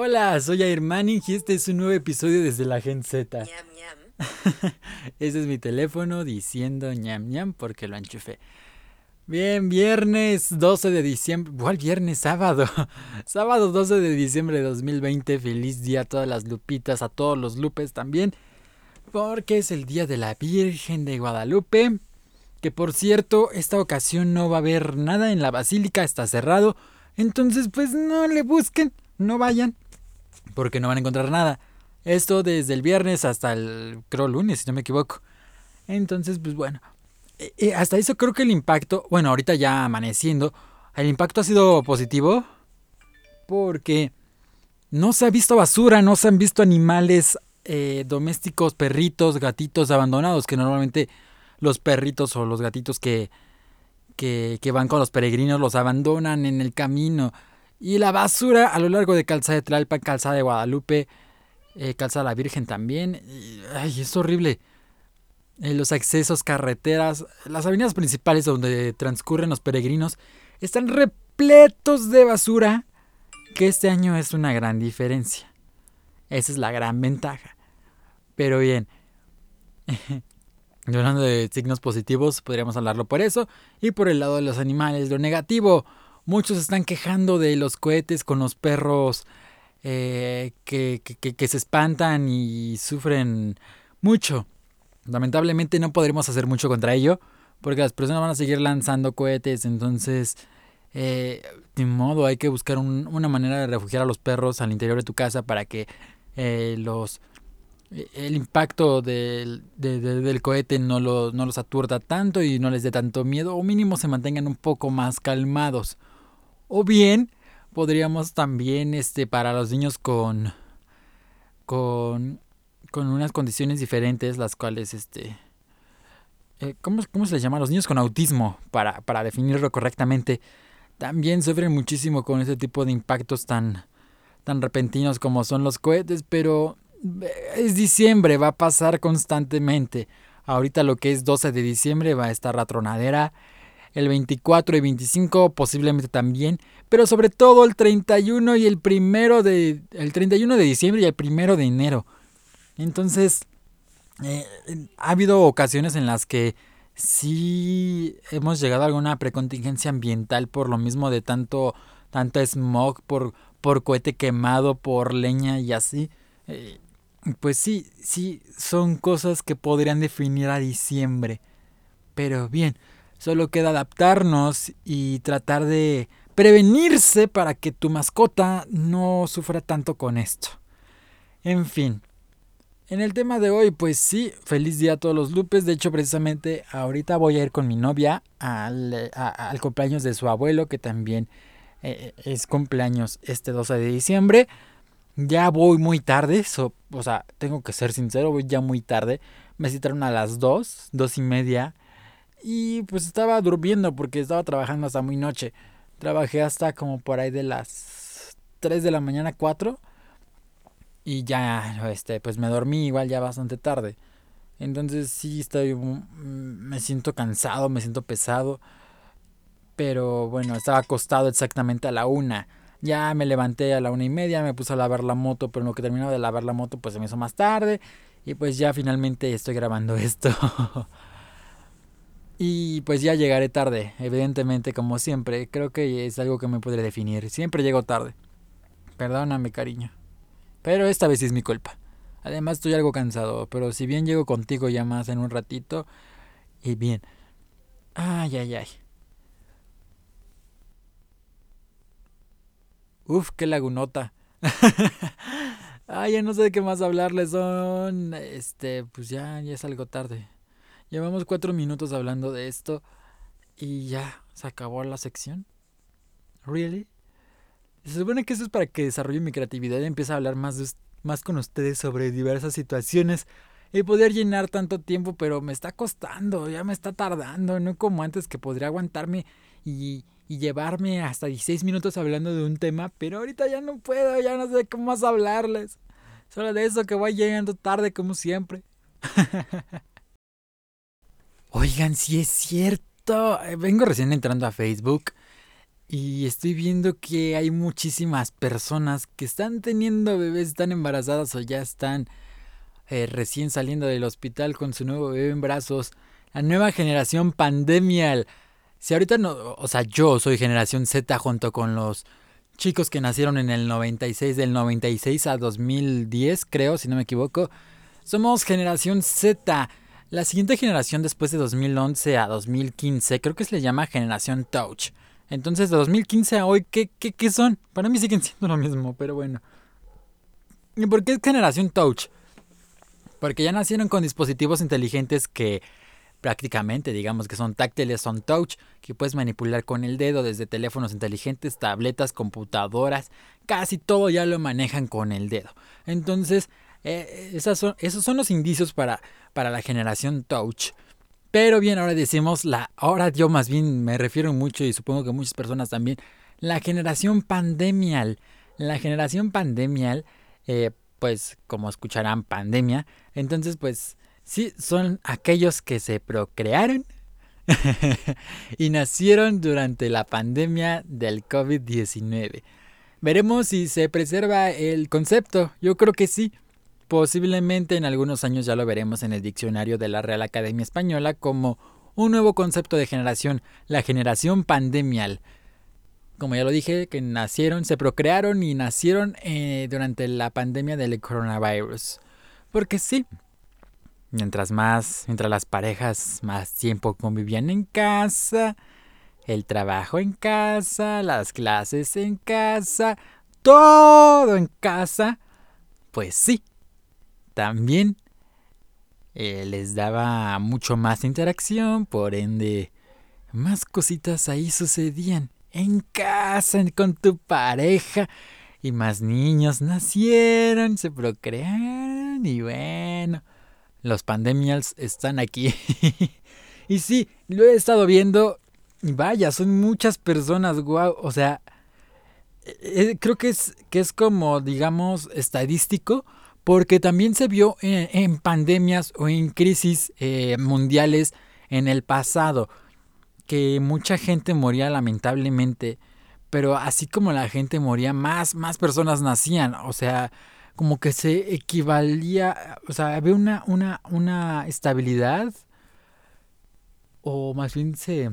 Hola, soy Air Manning y este es un nuevo episodio desde la Gen Z. Ñam, ñam. Ese es mi teléfono diciendo ñam ñam porque lo enchufé. Bien, viernes 12 de diciembre. ¿Cuál viernes? Sábado. Sábado 12 de diciembre de 2020. Feliz día a todas las lupitas, a todos los lupes también. Porque es el día de la Virgen de Guadalupe. Que por cierto, esta ocasión no va a haber nada en la basílica, está cerrado. Entonces, pues no le busquen, no vayan. Porque no van a encontrar nada. Esto desde el viernes hasta el, creo, lunes, si no me equivoco. Entonces, pues bueno. Eh, eh, hasta eso creo que el impacto, bueno, ahorita ya amaneciendo, el impacto ha sido positivo. Porque no se ha visto basura, no se han visto animales eh, domésticos, perritos, gatitos abandonados, que normalmente los perritos o los gatitos que, que, que van con los peregrinos los abandonan en el camino. Y la basura a lo largo de Calzada de Tlalpan, Calzada de Guadalupe, eh, Calzada de la Virgen también. y, ay, es horrible. Eh, los accesos, carreteras, las avenidas principales donde transcurren los peregrinos están repletos de basura, que este año es una gran diferencia. Esa es la gran ventaja. Pero bien, hablando de signos positivos, podríamos hablarlo por eso. Y por el lado de los animales, lo negativo. Muchos están quejando de los cohetes con los perros eh, que, que- se espantan y sufren mucho. Lamentablemente no podremos hacer mucho contra ello. Porque las personas van a seguir lanzando cohetes. Entonces, eh, de modo, hay que buscar un- una manera de refugiar a los perros al interior de tu casa para que eh, los el impacto del, de- de- del cohete no, lo- no los aturda tanto y no les dé tanto miedo, o mínimo se mantengan un poco más calmados. O bien, podríamos también, este, para los niños con, con, con unas condiciones diferentes, las cuales, este, eh, ¿cómo, cómo se les llama? Los niños con autismo, para, para definirlo correctamente, también sufren muchísimo con este tipo de impactos tan, tan repentinos como son los cohetes, pero es diciembre, va a pasar constantemente. Ahorita lo que es 12 de diciembre va a estar la tronadera. El 24 y 25 posiblemente también. Pero sobre todo el 31 y el primero de. El 31 de diciembre y el primero de enero. Entonces. eh, ha habido ocasiones en las que sí hemos llegado a alguna precontingencia ambiental por lo mismo de tanto. tanto smog, por, por cohete quemado, por leña y así. Eh, pues sí, sí, son cosas que podrían definir a diciembre. Pero bien, solo queda adaptarnos y tratar de prevenirse para que tu mascota no sufra tanto con esto. En fin, en el tema de hoy, pues sí, feliz día a todos los lupes. De hecho, precisamente ahorita voy a ir con mi novia al, a- al cumpleaños de su abuelo, que también eh, es cumpleaños este 12 de diciembre. Ya voy muy tarde, o sea, tengo que ser sincero, voy ya muy tarde. Me citaron a las 2, 2 y media. Y pues estaba durmiendo porque estaba trabajando hasta muy noche. Trabajé hasta como por ahí de las 3 de la mañana, 4. Y ya, este, pues me dormí igual ya bastante tarde. Entonces sí estoy, mm, me siento cansado, me siento pesado. Pero bueno, estaba acostado exactamente a la una. Ya me levanté a la una y media, me puse a lavar la moto, pero en lo que terminaba de lavar la moto pues se me hizo más tarde. Y pues ya finalmente estoy grabando esto. Y pues ya llegaré tarde, evidentemente como siempre. Creo que es algo que me podré definir. Siempre llego tarde. Perdóname, cariño. Pero esta vez es mi culpa. Además estoy algo cansado, pero si bien llego contigo ya más en un ratito. Y bien. Ay, ay, ay. Uf, qué lagunota. Ay, ya no sé de qué más hablarles. Son. Este, pues ya, ya es algo tarde. Llevamos cuatro minutos hablando de esto. Y ya, se acabó la sección. ¿Really? Se supone que eso es para que desarrolle mi creatividad y empiece a hablar más, de más con ustedes sobre diversas situaciones. Y poder llenar tanto tiempo, pero me está costando, ya me está tardando. No como antes que podría aguantarme y, y llevarme hasta 16 minutos hablando de un tema, pero ahorita ya no puedo, ya no sé cómo más hablarles. Solo de eso que voy llegando tarde como siempre. Oigan, sí es cierto. eh, Vengo recién entrando a Facebook y estoy viendo que hay muchísimas personas que están teniendo bebés, están embarazadas o ya están eh, recién saliendo del hospital con su nuevo bebé en brazos. La nueva generación pandemial. Si ahorita no, o sea, yo soy generación Z junto con los chicos que nacieron en el 96, del 96 a 2010, creo, si no me equivoco. Somos generación Z. La siguiente generación después de 2011 a 2015, creo que se le llama generación Touch. Entonces, de 2015 a hoy, ¿qué, qué, son? Para mí siguen siendo lo mismo, pero bueno. ¿Y por qué es generación touch? Porque ya nacieron con dispositivos inteligentes que prácticamente, digamos que son táctiles, son touch, que puedes manipular con el dedo desde teléfonos inteligentes, tabletas, computadoras, casi todo ya lo manejan con el dedo. Entonces, eh, esos son los indicios para, para la generación touch. Pero bien, ahora decimos la, ahora yo más bien me refiero mucho y supongo que muchas personas también, la generación pandemial. La generación pandemial, eh, pues como escucharán, pandemia. Entonces, pues sí, son aquellos que se procrearon y nacieron durante la pandemia del COVID-19. Veremos si se preserva el concepto. Yo creo que sí. Posiblemente en algunos años ya lo veremos en el diccionario de la Real Academia Española como un nuevo concepto de generación, la generación pandemial. Como ya lo dije, que nacieron, se procrearon y nacieron eh, durante la pandemia del coronavirus. Porque sí, mientras más, mientras las parejas más tiempo convivían en casa, el trabajo en casa, las clases en casa, todo en casa, pues sí, también eh, les daba mucho más interacción, por ende, más cositas ahí sucedían en casa con tu pareja y más niños nacieron, se procrearon y bueno, los pandemials están aquí. y sí, lo he estado viendo y vaya, son muchas personas, guau, o sea, eh, eh, creo que es, que es como, digamos, estadístico porque también se vio en, pandemias o en crisis eh, mundiales en el pasado, que mucha gente moría lamentablemente, pero así como la gente moría, más, más personas nacían, o sea, como que se equivalía, o sea, había una, una, una estabilidad, o más bien se,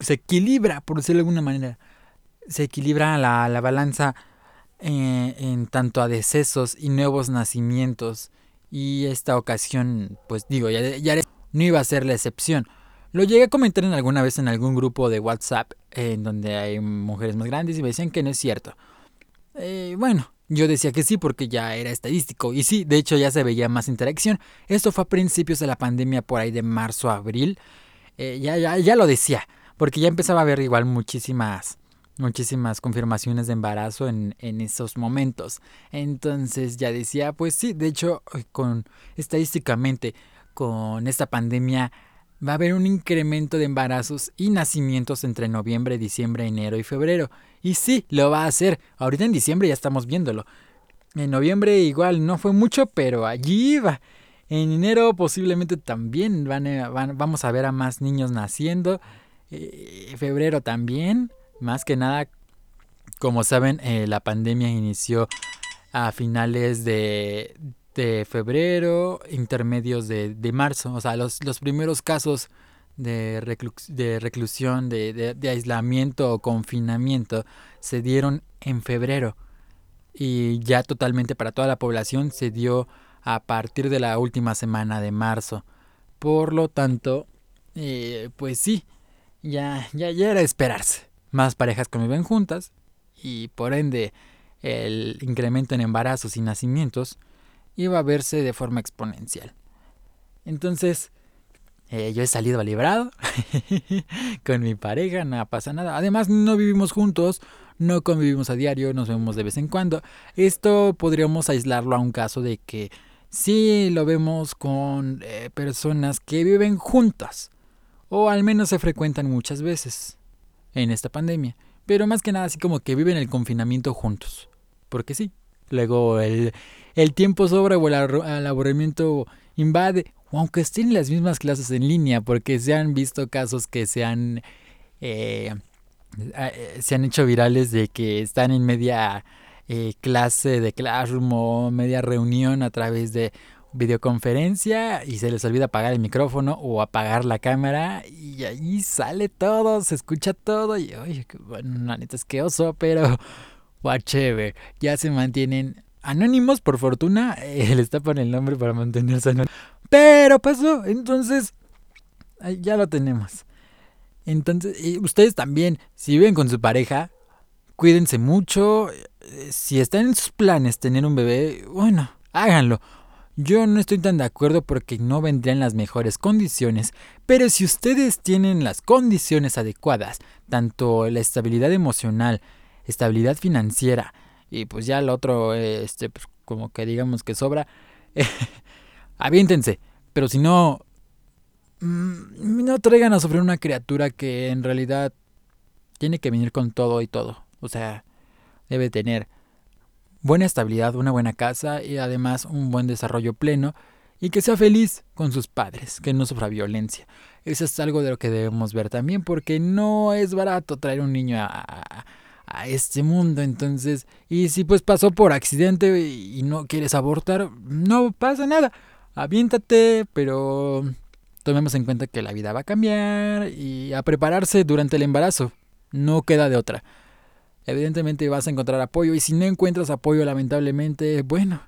se equilibra, por decirlo de alguna manera, se equilibra la, la balanza eh, en tanto a decesos y nuevos nacimientos. Y esta ocasión, pues digo, ya, no iba a ser la excepción. Lo llegué a comentar en alguna vez en algún grupo de WhatsApp en donde hay mujeres más grandes y me decían que no es cierto. Eh, bueno, yo decía que sí porque ya era estadístico y sí, de hecho ya se veía más interacción. Esto fue a principios de la pandemia por ahí de marzo a abril. Eh, ya, ya, ya lo decía, porque ya empezaba a haber igual muchísimas muchísimas confirmaciones de embarazo en, en, esos momentos. Entonces ya decía, pues sí, de hecho, con estadísticamente, con esta pandemia va a haber un incremento de embarazos y nacimientos entre noviembre, diciembre, enero y febrero. Y sí, lo va a hacer. Ahorita en diciembre ya estamos viéndolo. En noviembre igual no fue mucho, pero allí va. En enero posiblemente también van, vamos a ver a más niños naciendo. Eh, febrero también. Más que nada, como saben, eh, la pandemia inició a finales de, febrero, intermedios de, marzo. O sea, los, primeros casos de, de reclusión, de, aislamiento o confinamiento se dieron en febrero. Y ya totalmente para toda la población se dio a partir de la última semana de marzo. Por lo tanto, eh, pues sí, ya, ya, ya era esperarse más parejas conviven juntas y por ende el incremento en embarazos y nacimientos iba a verse de forma exponencial. Entonces, eh, yo he salido librado con mi pareja, no pasa nada. Además, no vivimos juntos, no convivimos a diario, nos vemos de vez en cuando. Esto podríamos aislarlo a un caso de que sí lo vemos con eh, personas que viven juntas o al menos se frecuentan muchas veces en esta pandemia. Pero más que nada así como que viven el confinamiento juntos. Porque sí. Luego el, el tiempo sobra o el, aburrimiento invade. O aunque estén las mismas clases en línea. Porque se han visto casos que se han... Eh, eh, se han hecho virales de que están en media eh, clase de Classroom o media reunión a través de videoconferencia y se les olvida apagar el micrófono o apagar la cámara y ahí sale todo, se escucha todo y oye, bueno, la neta es que oso, pero whatever, ya se mantienen anónimos por fortuna, eh, les tapan el nombre para mantenerse anónimos, pero pasó, entonces ya lo tenemos. Entonces, ustedes también, si viven con su pareja, cuídense mucho. Eh, si están en sus planes tener un bebé, bueno, háganlo. Yo no estoy tan de acuerdo porque no vendrían las mejores condiciones, pero si ustedes tienen las condiciones adecuadas, tanto la estabilidad emocional, estabilidad financiera y pues ya lo otro, este, pues como que digamos que sobra, aviéntense. Pero si no, mm, no traigan a sufrir una criatura que en realidad tiene que venir con todo y todo. O sea, debe tener buena estabilidad, una buena casa y además un buen desarrollo pleno y que sea feliz con sus padres, que no sufra violencia. Eso es algo de lo que debemos ver también porque no es barato traer un niño a, a este mundo. Entonces, y si pues pasó por accidente y no quieres abortar, no pasa nada. Aviéntate, pero tomemos en cuenta que la vida va a cambiar y a prepararse durante el embarazo. No queda de otra evidentemente vas a encontrar apoyo y si no encuentras apoyo lamentablemente, bueno,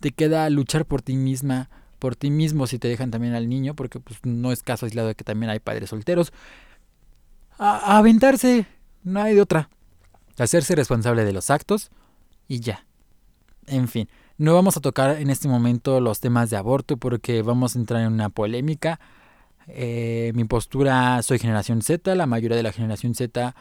te queda luchar por ti misma, por ti mismo si te dejan también al niño, porque pues no es caso aislado de que también hay padres solteros. A, aventarse, no hay de otra. Hacerse responsable de los actos y ya. En fin, no vamos a tocar en este momento los temas de aborto porque vamos a entrar en una polémica. Eh, mi postura, soy generación Z, la mayoría de la generación Z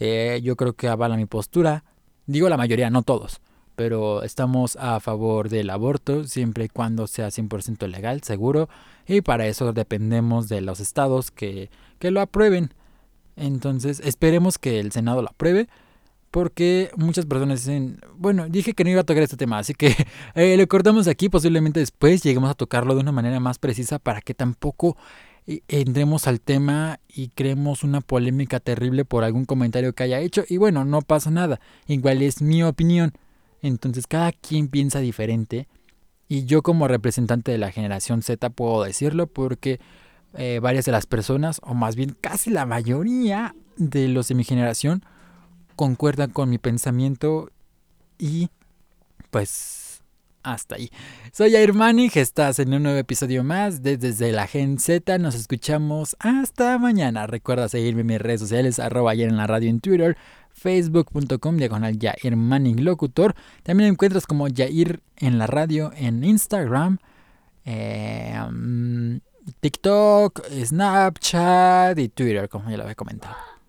eh, yo creo que avala mi postura. Digo la mayoría, no todos. Pero estamos a favor del aborto siempre y cuando sea 100% legal, seguro. Y para eso dependemos de los estados que, que lo aprueben. Entonces esperemos que el Senado lo apruebe. Porque muchas personas dicen, bueno, dije que no iba a tocar este tema, así que eh, lo cortamos aquí, posiblemente después lleguemos a tocarlo de una manera más precisa para que tampoco entremos al tema y creemos una polémica terrible por algún comentario que haya hecho y bueno, no pasa nada, igual es mi opinión. Entonces cada quien piensa diferente y yo como representante de la generación Z puedo decirlo porque eh, varias de las personas, o más bien casi la mayoría de los de mi generación, concuerdan con mi pensamiento y pues hasta ahí. Soy Air Manning, estás en un nuevo episodio más desde, la Gen Z. Nos escuchamos hasta mañana. Recuerda seguirme en mis redes sociales, arroba ayer en la radio en Twitter, facebook.com diagonal Jair Manning Locutor. También me encuentras como Jair en la radio en Instagram, mm, TikTok, Snapchat y Twitter, como ya lo había comentado.